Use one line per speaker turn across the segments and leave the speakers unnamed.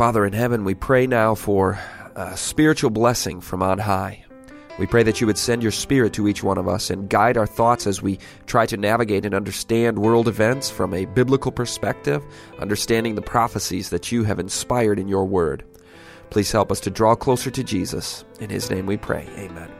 Father in heaven, we pray now for a spiritual blessing from on high. We pray that you would send your spirit to each one of us and guide our thoughts as we try to navigate and understand world events from a biblical perspective, understanding the prophecies that you have inspired in your word. Please help us to draw closer to Jesus. In his name we pray. Amen.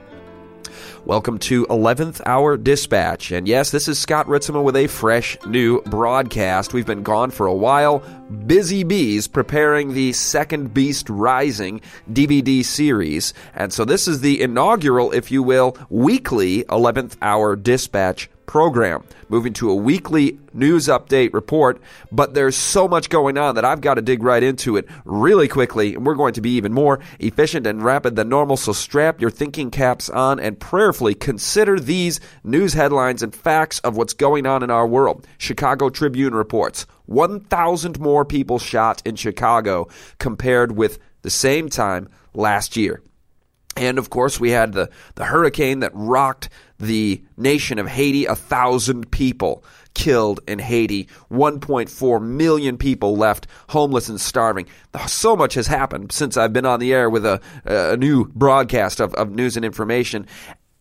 Welcome to 11th Hour Dispatch. And yes, this is Scott Ritzema with a fresh new broadcast. We've been gone for a while. Busy bees preparing the Second Beast Rising DVD series. And so this is the inaugural, if you will, weekly 11th Hour Dispatch program, moving to a weekly news update report. But there's so much going on that I've got to dig right into it really quickly. And we're going to be even more efficient and rapid than normal. So strap your thinking caps on and prayerfully consider these news headlines and facts of what's going on in our world. Chicago Tribune reports 1,000 more people shot in Chicago compared with the same time last year. And of course, we had the, the hurricane that rocked the nation of Haiti. A thousand people killed in Haiti. 1.4 million people left homeless and starving. So much has happened since I've been on the air with a, a new broadcast of, of news and information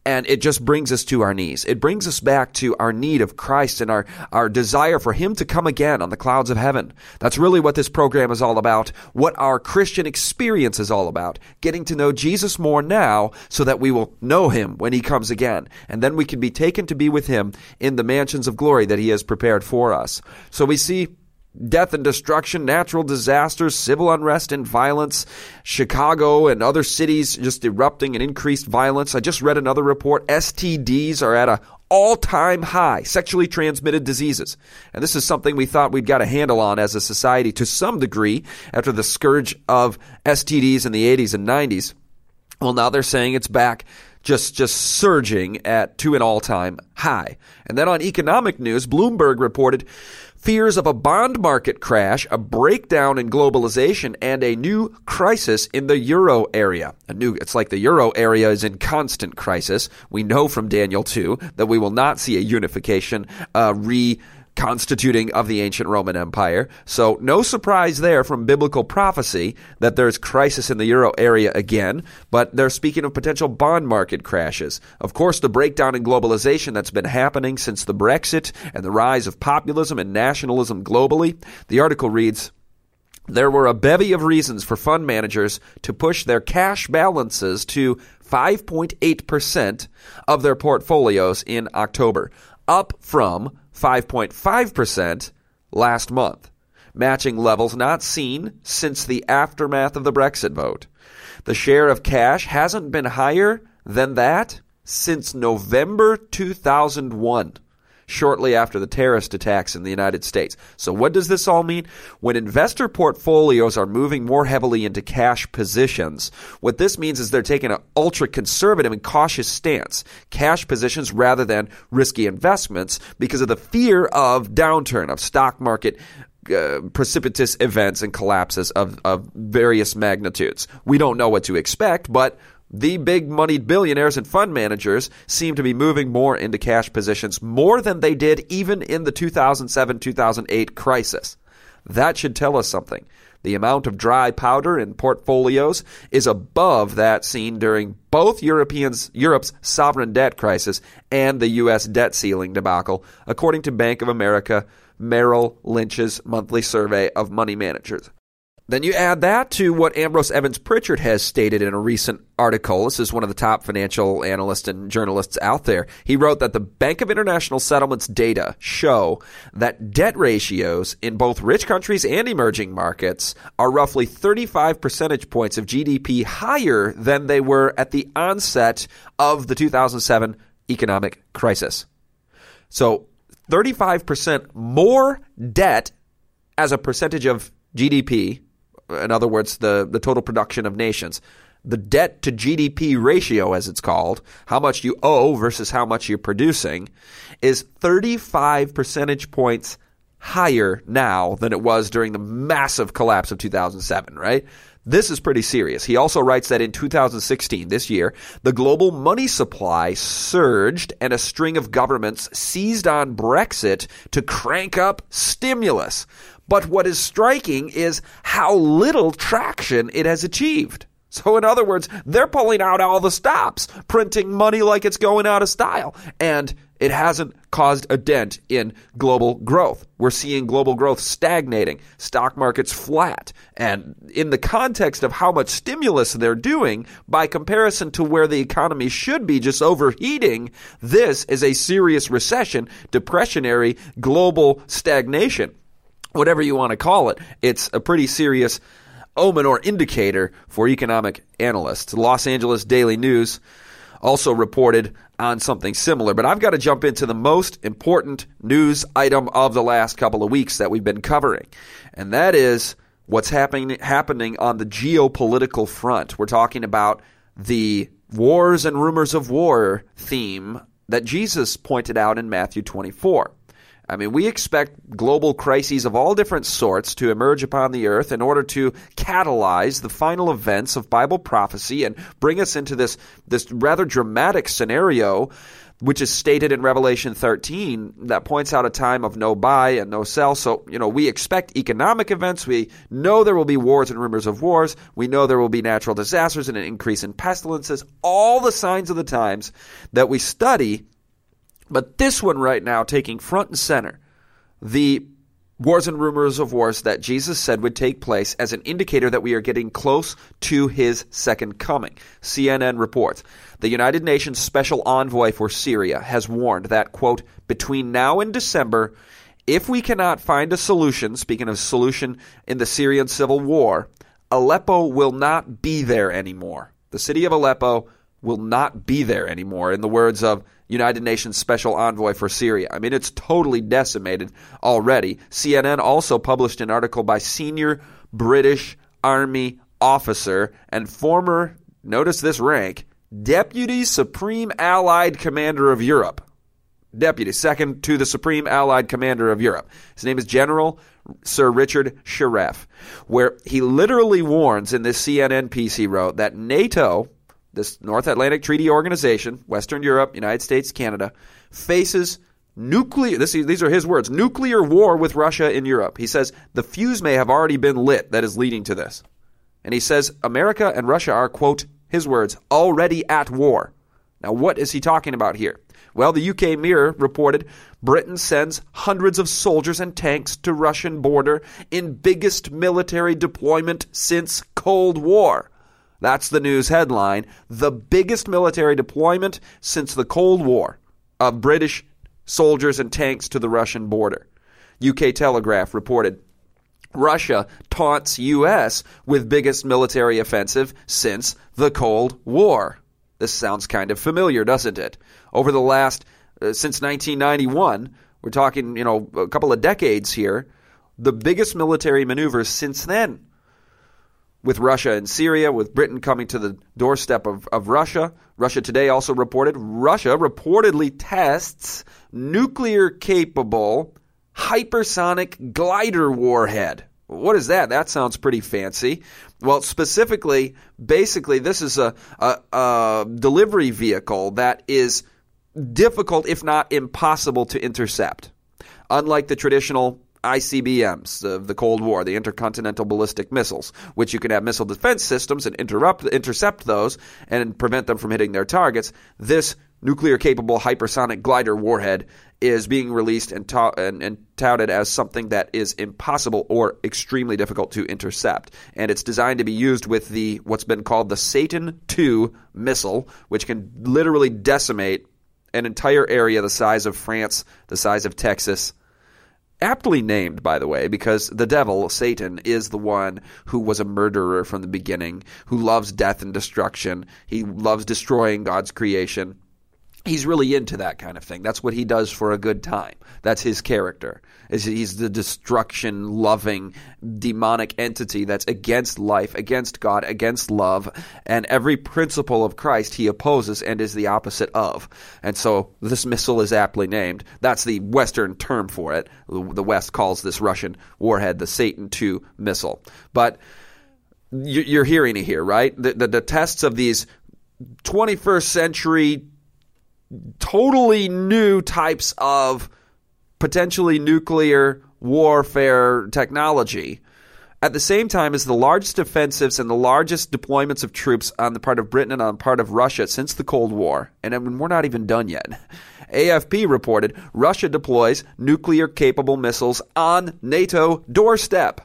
and it just brings us to our knees. It brings us back to our need of Christ and our, our desire for Him to come again on the clouds of heaven. That's really what this program is all about, what our Christian experience is all about. Getting to know Jesus more now so that we will know Him when He comes again. And then we can be taken to be with Him in the mansions of glory that He has prepared for us. So we see death and destruction, natural disasters, civil unrest and violence, Chicago and other cities just erupting in increased violence. I just read another report. STDs are at a all-time high, sexually transmitted diseases. And this is something we thought we'd got a handle on as a society to some degree after the scourge of STDs in the 80s and 90s. Well, now they're saying it's back just just surging at to an all-time high. And then on economic news, Bloomberg reported fears of a bond market crash, a breakdown in globalization, and a new crisis in the euro area. A new, it's like the euro area is in constant crisis. We know from Daniel 2 that we will not see a unification, uh, re constituting of the ancient Roman Empire. So no surprise there from biblical prophecy that there's crisis in the euro area again, but they're speaking of potential bond market crashes. Of course, the breakdown in globalization that's been happening since the Brexit and the rise of populism and nationalism globally. The article reads, there were a bevy of reasons for fund managers to push their cash balances to 5.8% of their portfolios in October, up from 5.5% last month, matching levels not seen since the aftermath of the Brexit vote. The share of cash hasn't been higher than that since November 2001 shortly after the terrorist attacks in the United States. So what does this all mean? When investor portfolios are moving more heavily into cash positions, what this means is they're taking an ultra conservative and cautious stance, cash positions rather than risky investments because of the fear of downturn, of stock market uh, precipitous events and collapses of, of various magnitudes. We don't know what to expect, but the big moneyed billionaires and fund managers seem to be moving more into cash positions more than they did even in the 2007 2008 crisis. That should tell us something. The amount of dry powder in portfolios is above that seen during both Europeans, Europe's sovereign debt crisis and the U.S. debt ceiling debacle, according to Bank of America Merrill Lynch's monthly survey of money managers. Then you add that to what Ambrose Evans Pritchard has stated in a recent article. This is one of the top financial analysts and journalists out there. He wrote that the Bank of International Settlements data show that debt ratios in both rich countries and emerging markets are roughly 35 percentage points of GDP higher than they were at the onset of the 2007 economic crisis. So 35% more debt as a percentage of GDP, in other words, the, the total production of nations, the debt to GDP ratio, as it's called, how much you owe versus how much you're producing, is 35 percentage points higher now than it was during the massive collapse of 2007, right? This is pretty serious. He also writes that in 2016, this year, the global money supply surged and a string of governments seized on Brexit to crank up stimulus. But what is striking is how little traction it has achieved. So, in other words, they're pulling out all the stops, printing money like it's going out of style. And it hasn't caused a dent in global growth. We're seeing global growth stagnating, stock markets flat. And in the context of how much stimulus they're doing, by comparison to where the economy should be just overheating, this is a serious recession, depressionary, global stagnation. Whatever you want to call it, it's a pretty serious omen or indicator for economic analysts. Los Angeles Daily News also reported on something similar. But I've got to jump into the most important news item of the last couple of weeks that we've been covering, and that is what's happening happening on the geopolitical front. We're talking about the wars and rumors of war theme that Jesus pointed out in Matthew 24. I mean, we expect global crises of all different sorts to emerge upon the earth in order to catalyze the final events of Bible prophecy and bring us into this, this rather dramatic scenario, which is stated in Revelation 13, that points out a time of no buy and no sell. So, you know, we expect economic events. We know there will be wars and rumors of wars. We know there will be natural disasters and an increase in pestilences. All the signs of the times that we study but this one right now, taking front and center, the wars and rumors of wars that Jesus said would take place as an indicator that we are getting close to his second coming. CNN reports the United Nations Special Envoy for Syria has warned that, quote, between now and December, if we cannot find a solution, speaking of solution in the Syrian civil war, Aleppo will not be there anymore. The city of Aleppo will not be there anymore, in the words of United Nations Special Envoy for Syria. I mean, it's totally decimated already. CNN also published an article by senior British Army officer and former, notice this rank, Deputy Supreme Allied Commander of Europe. Deputy, second to the Supreme Allied Commander of Europe. His name is General Sir Richard Shirreff, where he literally warns in this CNN piece he wrote that NATO, this North Atlantic Treaty Organization, Western Europe, United States, Canada, faces nuclear this, these are his words nuclear war with Russia in Europe. He says the fuse may have already been lit that is leading to this. And he says America and Russia are quote his words already at war. Now what is he talking about here? Well, the UK Mirror reported Britain sends hundreds of soldiers and tanks to Russian border in biggest military deployment since Cold War. That's the news headline. The biggest military deployment since the Cold War of British soldiers and tanks to the Russian border. UK Telegraph reported Russia taunts U.S. with biggest military offensive since the Cold War. This sounds kind of familiar, doesn't it? Over the last, uh, since 1991, we're talking, you know, a couple of decades here, the biggest military maneuvers since then with Russia and Syria, with Britain coming to the doorstep of, of Russia. Russia Today also reported Russia reportedly tests nuclear capable hypersonic glider warhead. What is that? That sounds pretty fancy. Well, specifically, basically, this is a, a, a delivery vehicle that is difficult, if not impossible, to intercept. Unlike the traditional ICBMs of the Cold War, the intercontinental ballistic missiles, which you can have missile defense systems and interrupt, intercept those and prevent them from hitting their targets. This nuclear capable hypersonic glider warhead is being released and, ta- and, and, touted as something that is impossible or extremely difficult to intercept. And it's designed to be used with the what's been called the Satan II missile, which can literally decimate an entire area the size of France, the size of Texas, aptly named, by the way, because the devil, Satan, is the one who was a murderer from the beginning, who loves death and destruction. He loves destroying God's creation. He's really into that kind of thing. That's what he does for a good time. That's his character. Is he's the destruction loving demonic entity that's against life, against God, against love, and every principle of Christ he opposes and is the opposite of. And so this missile is aptly named. That's the Western term for it. The West calls this Russian warhead the Satan II missile. But you're hearing it here, right? The, the, the tests of these 21st century totally new types of potentially nuclear warfare technology at the same time as the largest offensives and the largest deployments of troops on the part of Britain and on the part of Russia since the Cold War. And we're not even done yet. AFP reported Russia deploys nuclear capable missiles on NATO doorstep.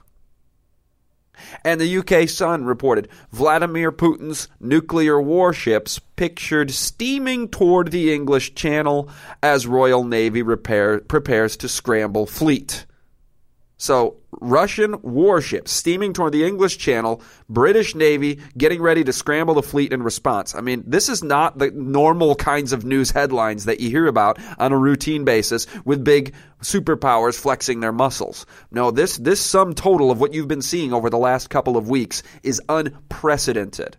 And the UK Sun reported Vladimir Putin's nuclear warships pictured steaming toward the English Channel as Royal Navy repair, prepares to scramble fleet. So, Russian warships steaming toward the English Channel, British Navy getting ready to scramble the fleet in response. I mean, this is not the normal kinds of news headlines that you hear about on a routine basis with big superpowers flexing their muscles. No, this this sum total of what you've been seeing over the last couple of weeks is unprecedented.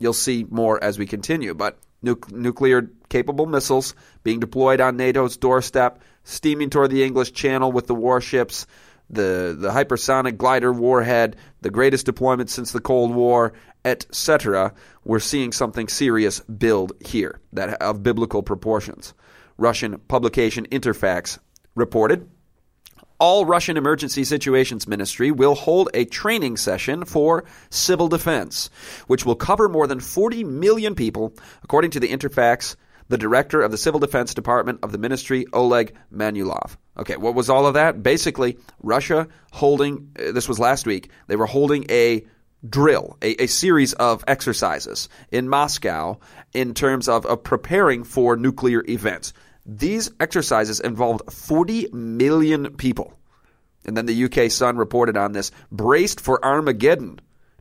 You'll see more as we continue, but nu- nuclear capable missiles being deployed on NATO's doorstep, steaming toward the English Channel with the warships the the hypersonic glider warhead, the greatest deployment since the Cold War, etc. We're seeing something serious build here that of biblical proportions. Russian publication Interfax reported all Russian Emergency Situations Ministry will hold a training session for civil defense, which will cover more than 40 million people, according to the Interfax the director of the Civil Defense Department of the ministry, Oleg Manuylov. Okay, what was all of that? Basically, Russia holding, uh, this was last week, they were holding a drill, a, a series of exercises in Moscow in terms of, of preparing for nuclear events. These exercises involved 40 million people. And then the UK Sun reported on this, braced for Armageddon.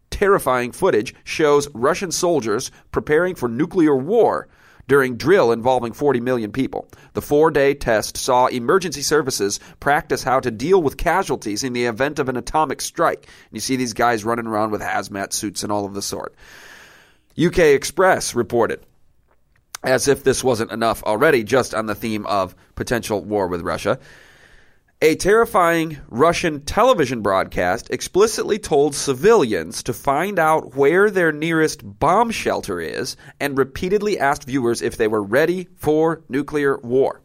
Terrifying footage shows Russian soldiers preparing for nuclear war during drill involving 40 million people. The four day test saw emergency services practice how to deal with casualties in the event of an atomic strike. And You see these guys running around with hazmat suits and all of the sort. UK Express reported as if this wasn't enough already, just on the theme of potential war with Russia. A terrifying Russian television broadcast explicitly told civilians to find out where their nearest bomb shelter is and repeatedly asked viewers if they were ready for nuclear war.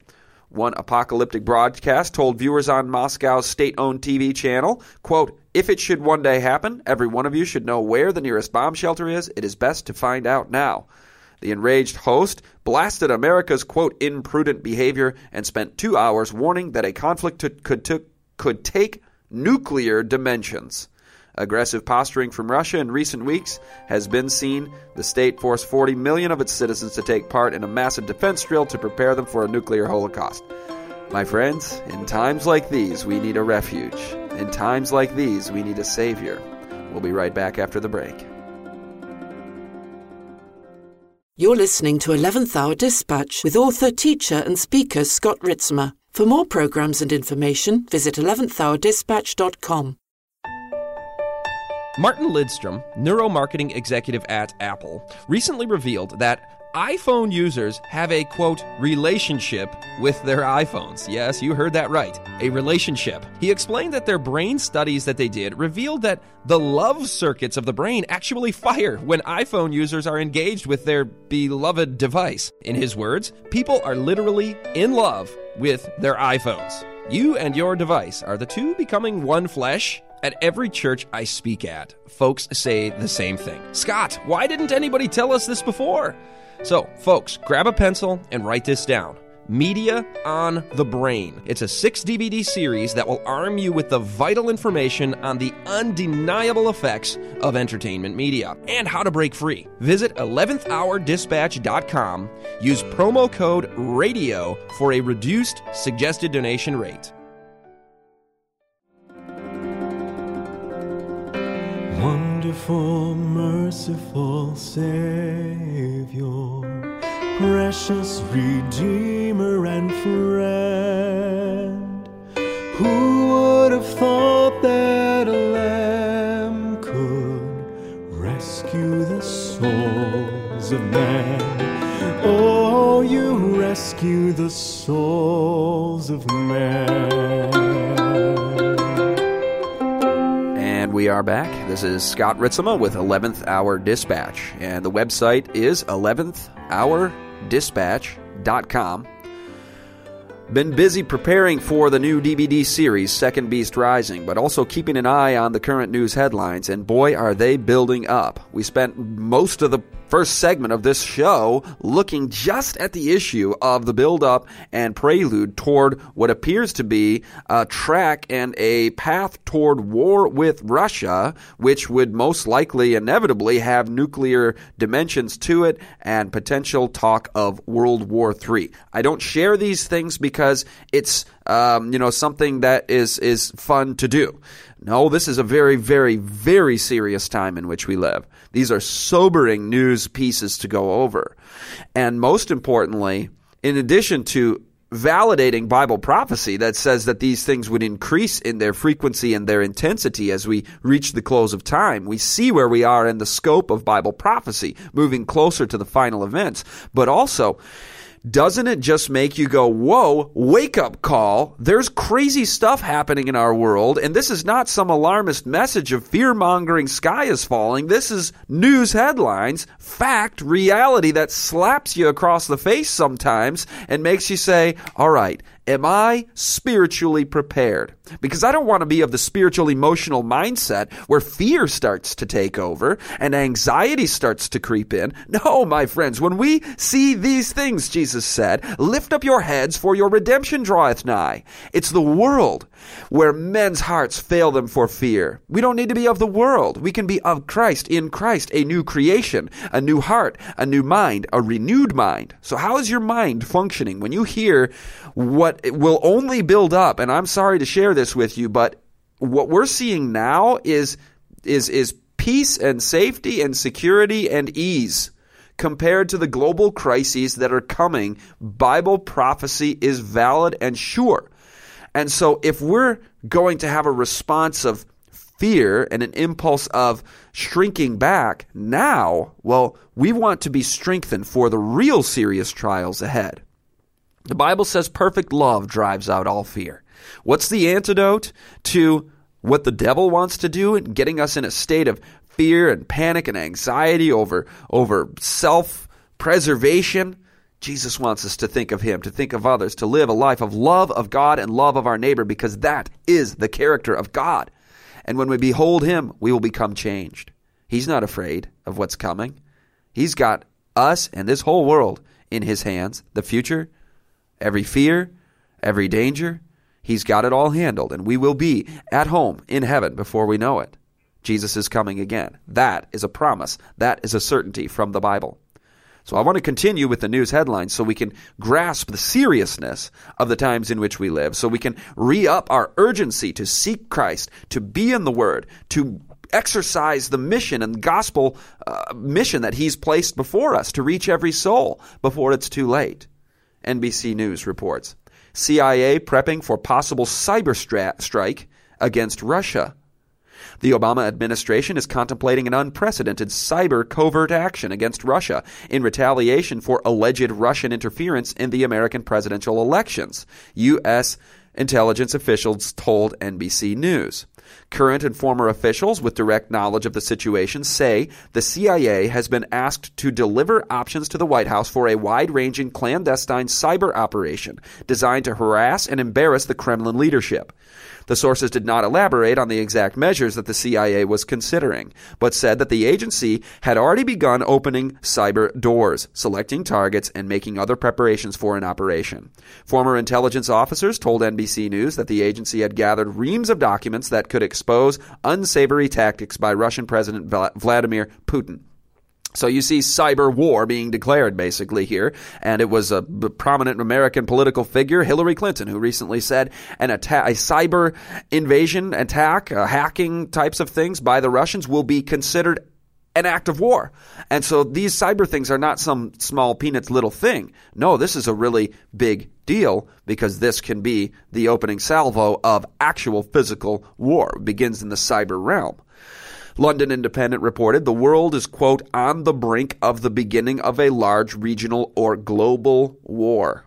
One apocalyptic broadcast told viewers on Moscow's state-owned TV channel, quote, if it should one day happen, every one of you should know where the nearest bomb shelter is. It is best to find out now. The enraged host blasted America's, quote, imprudent behavior and spent two hours warning that a conflict to, could, to, could take nuclear dimensions. Aggressive posturing from Russia in recent weeks has been seen. The state forced 40 million of its citizens to take part in a massive defense drill to prepare them for a nuclear holocaust. My friends, in times like these, we need a refuge. In times like these, we need a savior. We'll be right back after the break.
You're listening to 11th Hour Dispatch with author, teacher, and speaker Scott Ritzema. For more programs and information, visit 11thhourdispatch.com.
Martin Lindstrom, neuromarketing executive at Apple, recently revealed that iPhone users have a quote relationship with their iPhones. Yes, you heard that right. A relationship. He explained that their brain studies that they did revealed that the love circuits of the brain actually fire when iPhone users are engaged with their beloved device. In his words, people are literally in love with their iPhones. You and your device are the two becoming one flesh at every church I speak at, folks say the same thing. Scott, why didn't anybody tell us this before? So, folks, grab a pencil and write this down. Media on the Brain. It's a six DVD series that will arm you with the vital information on the undeniable effects of entertainment media and how to break free. Visit 11thhourdispatch.com. Use promo code RADIO for a reduced suggested donation rate.
Wonderful, merciful Savior precious Redeemer and friend. Who would have thought that a lamb could rescue the souls of men? Oh, you rescue the souls of men.
We are back. This is Scott Ritzema with 11th Hour Dispatch. And the website is 11thhourdispatch.com. Been busy preparing for the new DVD series, Second Beast Rising, but also keeping an eye on the current news headlines, and boy, are they building up. We spent most of the first segment of this show looking just at the issue of the build-up and prelude toward what appears to be a track and a path toward war with Russia, which would most likely inevitably have nuclear dimensions to it and potential talk of World War III. I don't share these things because it's um, you know something that is is fun to do. No, this is a very, very, very serious time in which we live. These are sobering news pieces to go over. And most importantly, in addition to validating Bible prophecy that says that these things would increase in their frequency and their intensity as we reach the close of time. We see where we are in the scope of Bible prophecy, moving closer to the final events. But also, doesn't it just make you go, whoa, wake up call? There's crazy stuff happening in our world, and this is not some alarmist message of fear mongering sky is falling. This is news headlines, fact, reality that slaps you across the face sometimes and makes you say, all right, am I spiritually prepared? Because I don't want to be of the spiritual emotional mindset where fear starts to take over and anxiety starts to creep in. No, my friends, when we see these things, Jesus said, lift up your heads for your redemption draweth nigh. It's the world where men's hearts fail them for fear. We don't need to be of the world. We can be of Christ, in Christ, a new creation, a new heart, a new mind, a renewed mind. So how is your mind functioning when you hear what will only build up? And I'm sorry to share this with you, but what we're seeing now is is is peace and safety and security and ease compared to the global crises that are coming. Bible prophecy is valid and sure. And so if we're going to have a response of fear and an impulse of shrinking back now, well, we want to be strengthened for the real serious trials ahead. The Bible says perfect love drives out all fear. What's the antidote to what the devil wants to do and getting us in a state of fear and panic and anxiety over over self preservation? Jesus wants us to think of him, to think of others, to live a life of love of God and love of our neighbor because that is the character of God. And when we behold him, we will become changed. He's not afraid of what's coming. He's got us and this whole world in his hands, the future, every fear, every danger. He's got it all handled, and we will be at home in heaven before we know it. Jesus is coming again. That is a promise. That is a certainty from the Bible. So I want to continue with the news headlines so we can grasp the seriousness of the times in which we live, so we can re up our urgency to seek Christ, to be in the Word, to exercise the mission and gospel uh, mission that He's placed before us to reach every soul before it's too late. NBC News reports. CIA prepping for possible cyber strike against Russia. The Obama administration is contemplating an unprecedented cyber covert action against Russia in retaliation for alleged Russian interference in the American presidential elections, U.S. intelligence officials told NBC News. Current and former officials with direct knowledge of the situation say the CIA has been asked to deliver options to the White House for a wide ranging clandestine cyber operation designed to harass and embarrass the Kremlin leadership. The sources did not elaborate on the exact measures that the CIA was considering, but said that the agency had already begun opening cyber doors, selecting targets, and making other preparations for an operation. Former intelligence officers told NBC News that the agency had gathered reams of documents that could expose unsavory tactics by Russian President Vladimir Putin. So you see cyber war being declared basically here, and it was a prominent American political figure, Hillary Clinton, who recently said an attack, a cyber invasion attack, uh, hacking types of things by the Russians will be considered an act of war. And so these cyber things are not some small peanuts little thing. No, this is a really big deal because this can be the opening salvo of actual physical war. It begins in the cyber realm. London Independent reported the world is, quote, on the brink of the beginning of a large regional or global war.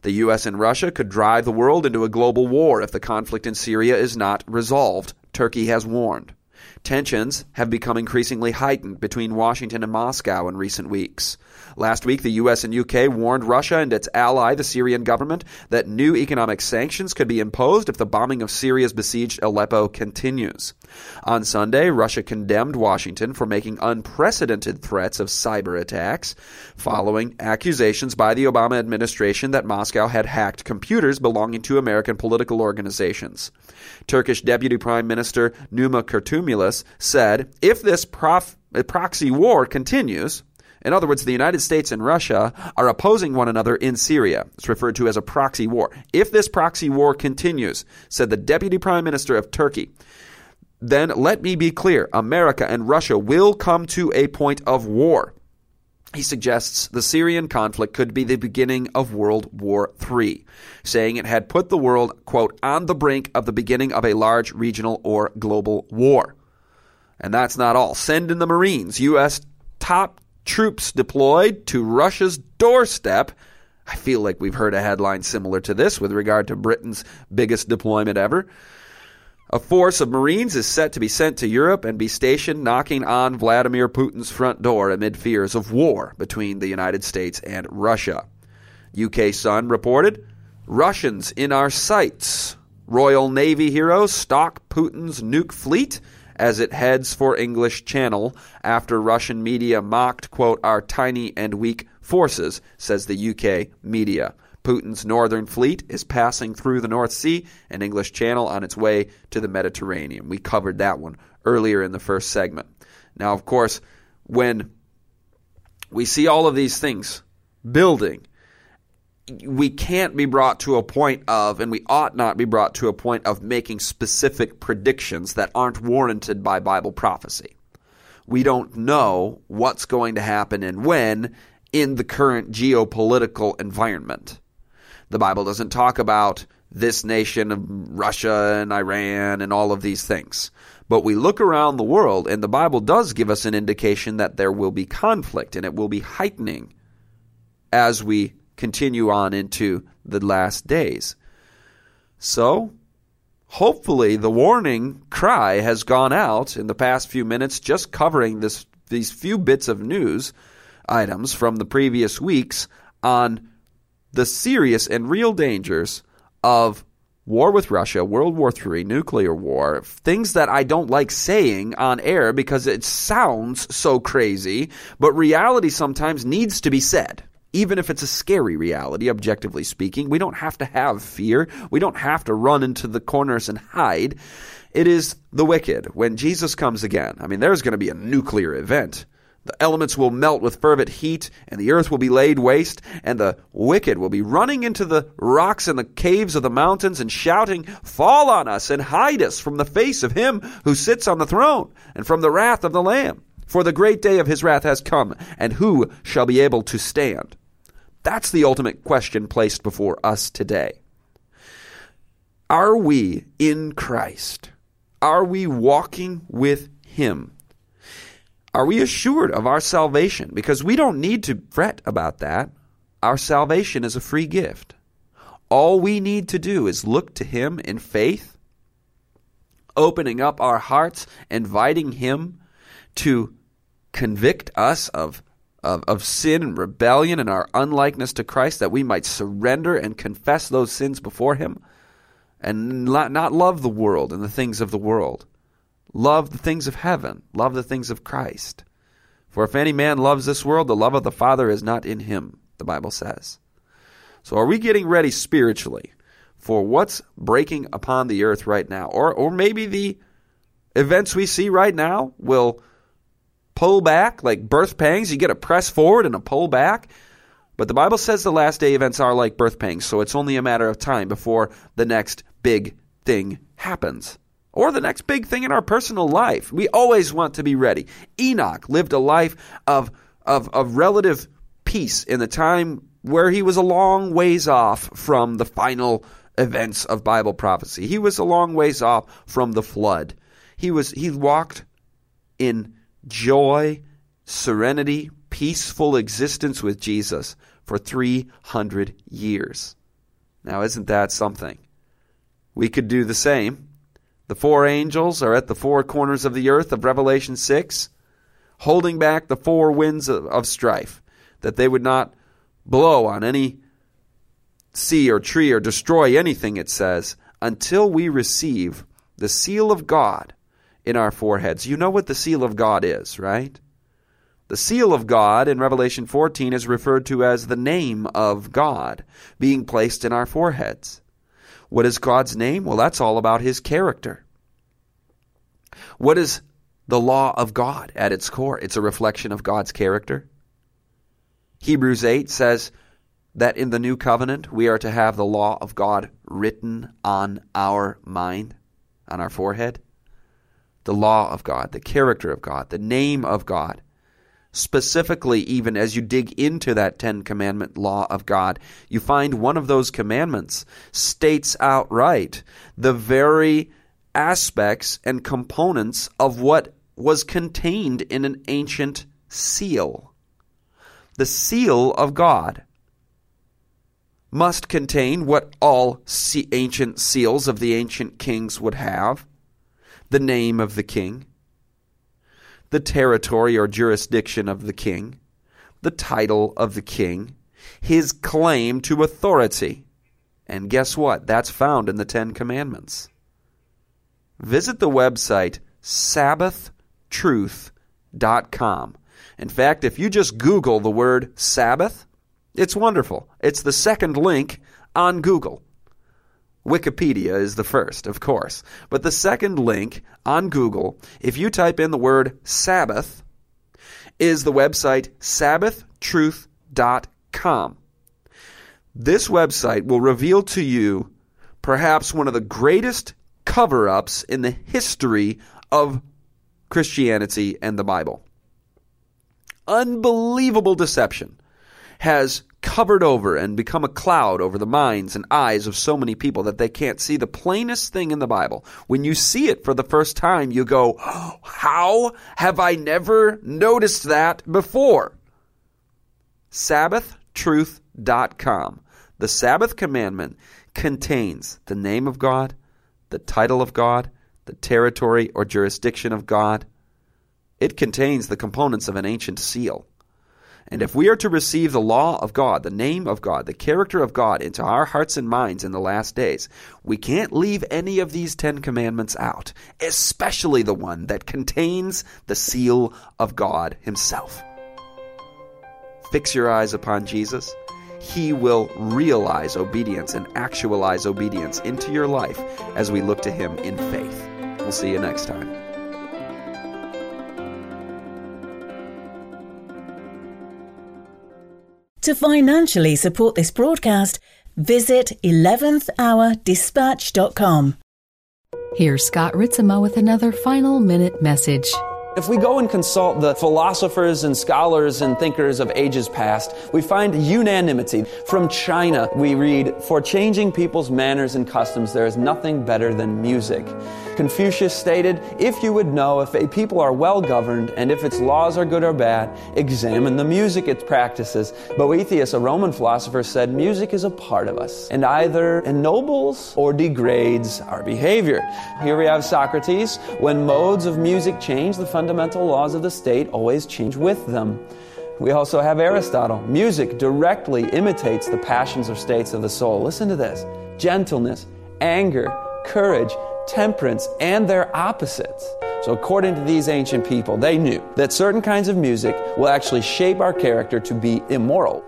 The U.S. and Russia could drive the world into a global war if the conflict in Syria is not resolved, Turkey has warned. Tensions have become increasingly heightened between Washington and Moscow in recent weeks. Last week, the U.S. and U.K. warned Russia and its ally, the Syrian government, that new economic sanctions could be imposed if the bombing of Syria's besieged Aleppo continues. On Sunday, Russia condemned Washington for making unprecedented threats of cyber attacks, following accusations by the Obama administration that Moscow had hacked computers belonging to American political organizations. Turkish Deputy Prime Minister Numa Kurtulmuş said, if this prof- proxy war continues, in other words, the United States and Russia are opposing one another in Syria. It's referred to as a proxy war. If this proxy war continues, said the Deputy Prime Minister of Turkey, then let me be clear America and Russia will come to a point of war. He suggests the Syrian conflict could be the beginning of World War III, saying it had put the world, quote, on the brink of the beginning of a large regional or global war. And that's not all. Send in the Marines. U.S. top troops deployed to Russia's doorstep. I feel like we've heard a headline similar to this with regard to Britain's biggest deployment ever. A force of Marines is set to be sent to Europe and be stationed knocking on Vladimir Putin's front door amid fears of war between the United States and Russia. UK Sun reported Russians in our sights. Royal Navy heroes stalk Putin's nuke fleet as it heads for English Channel after Russian media mocked, quote, our tiny and weak forces, says the UK media. Putin's northern fleet is passing through the North Sea and English Channel on its way to the Mediterranean. We covered that one earlier in the first segment. Now, of course, when we see all of these things building, we can't be brought to a point of, and we ought not be brought to a point of making specific predictions that aren't warranted by Bible prophecy. We don't know what's going to happen and when in the current geopolitical environment. The Bible doesn't talk about this nation of Russia and Iran and all of these things. But we look around the world, and the Bible does give us an indication that there will be conflict and it will be heightening as we continue on into the last days. So, hopefully, the warning cry has gone out in the past few minutes, just covering this, these few bits of news items from the previous weeks on the serious and real dangers of war with Russia, World War III, nuclear war, things that I don't like saying on air because it sounds so crazy, but reality sometimes needs to be said. Even if it's a scary reality, objectively speaking, we don't have to have fear. We don't have to run into the corners and hide. It is the wicked. When Jesus comes again, I mean, there's going to be a nuclear event. The elements will melt with fervent heat, and the earth will be laid waste, and the wicked will be running into the rocks and the caves of the mountains and shouting, Fall on us and hide us from the face of him who sits on the throne and from the wrath of the Lamb. For the great day of his wrath has come, and who shall be able to stand? That's the ultimate question placed before us today. Are we in Christ? Are we walking with him? Are we assured of our salvation? Because we don't need to fret about that. Our salvation is a free gift. All we need to do is look to Him in faith, opening up our hearts, inviting Him to convict us of, of, of sin and rebellion and our unlikeness to Christ, that we might surrender and confess those sins before Him and not love the world and the things of the world Love the things of heaven. Love the things of Christ. For if any man loves this world, the love of the Father is not in him, the Bible says. So are we getting ready spiritually for what's breaking upon the earth right now? Or, or maybe the events we see right now will pull back like birth pangs. You get a press forward and a pull back. But the Bible says the last day events are like birth pangs, so it's only a matter of time before the next big thing happens. or the next big thing in our personal life. We always want to be ready. Enoch lived a life of, of, of relative peace in the time where he was a long ways off from the final events of Bible prophecy. He was a long ways off from the flood. He was he walked in joy, serenity, peaceful existence with Jesus for 300 years. Now isn't that something? We could do the same. The four angels are at the four corners of the earth of Revelation 6, holding back the four winds of, of strife, that they would not blow on any sea or tree or destroy anything, it says, until we receive the seal of God in our foreheads. You know what the seal of God is, right? The seal of God in Revelation 14 is referred to as the name of God being placed in our foreheads. What is God's name? Well, that's all about His character. What is the law of God at its core? It's a reflection of God's character. Hebrews 8 says that in the new covenant we are to have the law of God written on our mind, on our forehead. The law of God, the character of God, the name of God specifically, even as you dig into that Ten Commandment law of God, you find one of those commandments states outright the very aspects and components of what was contained in an ancient seal. The seal of God must contain what all ancient seals of the ancient kings would have the name of the king the territory or jurisdiction of the king, the title of the king, his claim to authority. And guess what? That's found in the Ten Commandments. Visit the website sabbathtruth.com. In fact, if you just Google the word Sabbath, it's wonderful. It's the second link on Google. Wikipedia is the first, of course. But the second link on Google, if you type in the word Sabbath, is the website sabbathtruth.com. This website will reveal to you perhaps one of the greatest cover ups in the history of Christianity and the Bible. Unbelievable deception has covered over and become a cloud over the minds and eyes of so many people that they can't see the plainest thing in the Bible. When you see it for the first time, you go, oh, How have I never noticed that before? SabbathTruth.com. The Sabbath commandment contains the name of God, the title of God, the territory or jurisdiction of God. It contains the components of an ancient seal. And if we are to receive the law of God, the name of God, the character of God into our hearts and minds in the last days, we can't leave any of these Ten Commandments out, especially the one that contains the seal of God Himself. Fix your eyes upon Jesus. He will realize obedience and actualize obedience into your life as we look to Him in faith. We'll see you next time.
To financially support this broadcast, visit 11thhourdispatch.com.
Here's Scott Ritzema with another final minute message.
If we go and consult the philosophers and scholars and thinkers of ages past, we find unanimity. From China, we read, For changing people's manners and customs, there is nothing better than music. Confucius stated, If you would know if a people are well governed and if its laws are good or bad, examine the music it practices. Boethius, a Roman philosopher, said, Music is a part of us and either ennobles or degrades our behavior. Here we have Socrates. When modes of music change, the fundamental laws of the state always change with them. We also have Aristotle. Music directly imitates the passions or states of the soul. Listen to this gentleness, anger, courage, temperance, and their opposites. So, according to these ancient people, they knew that certain kinds of music will actually shape our character to be immoral.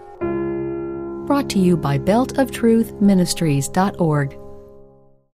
Brought to you by beltoftruthministries.org.